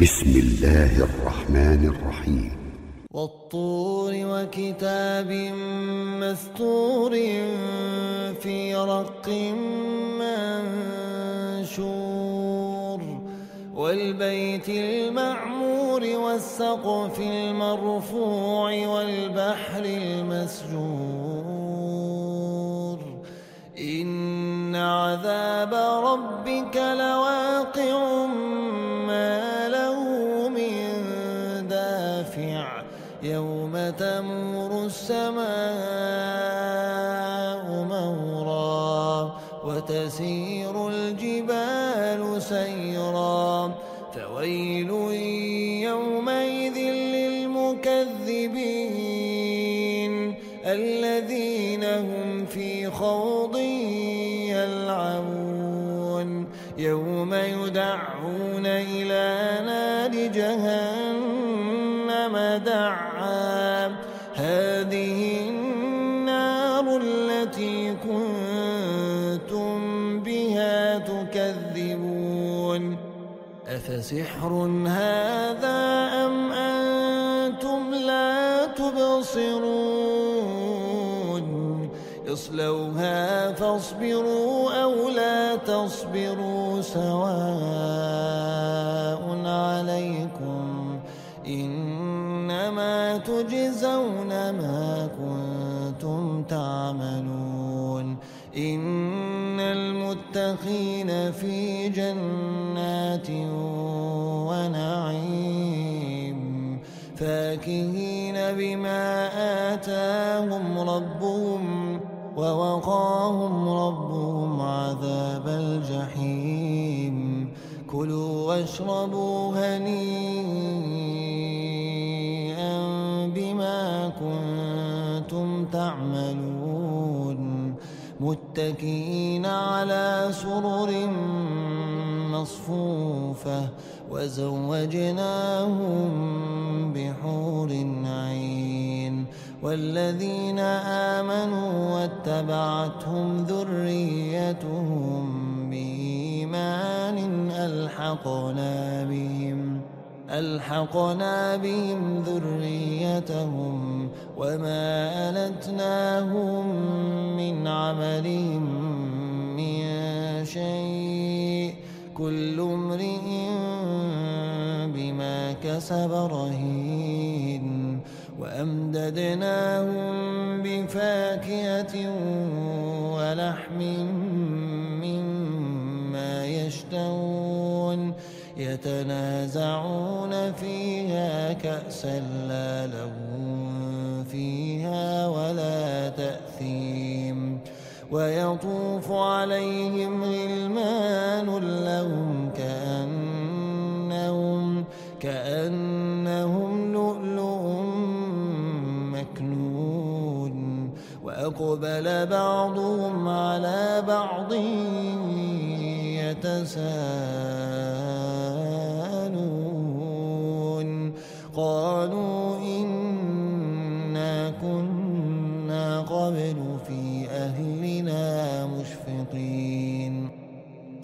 بسم الله الرحمن الرحيم. والطور وكتاب مستور في رق منشور والبيت المعمور والسقف المرفوع والبحر المسجور. إن عذاب ربك لواقع دافع يوم تمور السماء مورا وتسير الجبال سيرا فويل يومئذ للمكذبين الذين هم في خوض دعا هذه النار التي كنتم بها تكذبون. أفسحر هذا أم أنتم لا تبصرون؟ اصلوها فاصبروا أو لا تصبروا سواء ما كنتم تعملون إن المتقين في جنات ونعيم فاكهين بما آتاهم ربهم ووقاهم ربهم عذاب الجحيم كلوا واشربوا هنيئا تعملون متكئين على سرر مصفوفة وزوجناهم بحور عين والذين آمنوا واتبعتهم ذريتهم بإيمان ألحقنا بهم ألحقنا بهم ذريتهم وما ألتناهم من عملهم من شيء كل امرئ بما كسب رهين وأمددناهم بفاكهة ولحم مما يشتهون يتنازعون فيها كأسا لا لهم ويطوف عليهم غلمان لهم كأنهم كأنهم لؤلؤ مكنون. وأقبل بعضهم على بعض يتساءلون.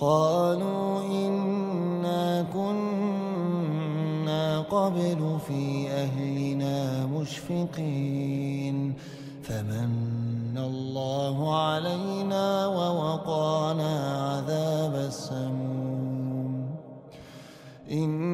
قالوا إنا كنا قبل في أهلنا مشفقين فمن الله علينا ووقانا عذاب السموم إنا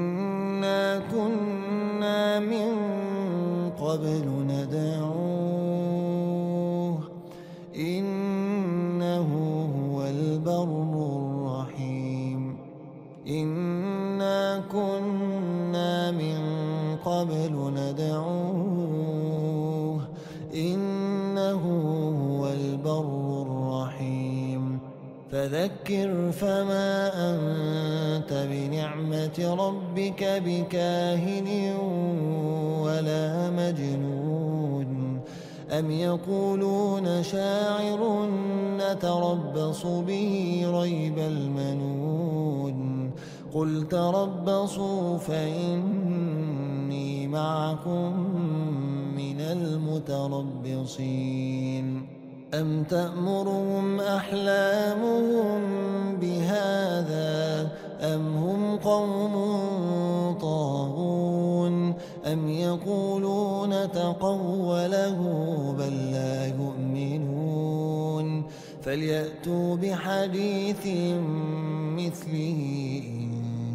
إنا كنا من قبل ندعوه إنه هو البر الرحيم فذكر فما أنت بنعمة ربك بكاهن ولا مجنون أم يقولون شاعر نتربص به ريب المنون قل تربصوا فإني معكم من المتربصين. أم تأمرهم أحلامهم بهذا أم هم قوم يقولون تقوله بل لا يؤمنون؟ فليأتوا بحديث مثله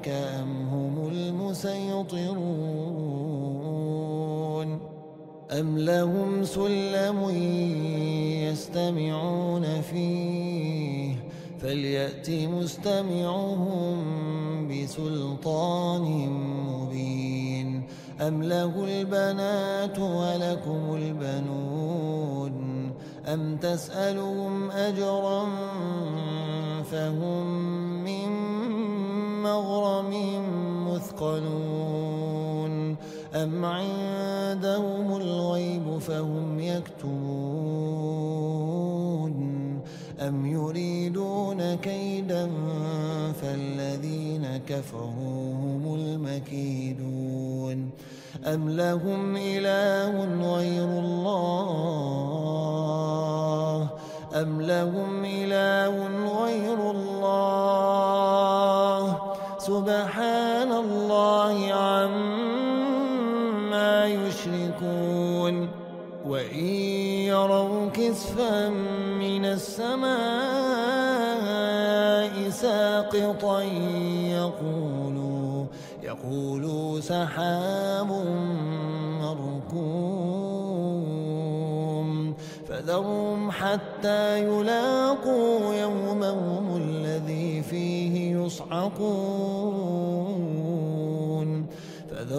ربك أم هم المسيطرون أم لهم سلم يستمعون فيه فليأت مستمعهم بسلطان مبين أم له البنات ولكم البنون أم تسألهم أجرا فهم من مغرم مثقلون أم عندهم الغيب فهم يكتبون أم يريدون كيدا فالذين كفروا هم المكيدون أم لهم إله غير الله أم لهم إله سبحان الله عما يشركون وإن يروا كسفا من السماء ساقطا يقولوا يقولوا سحاب مركوم فذرهم حتى يلاقوا يومهم الذي فيه يصعقون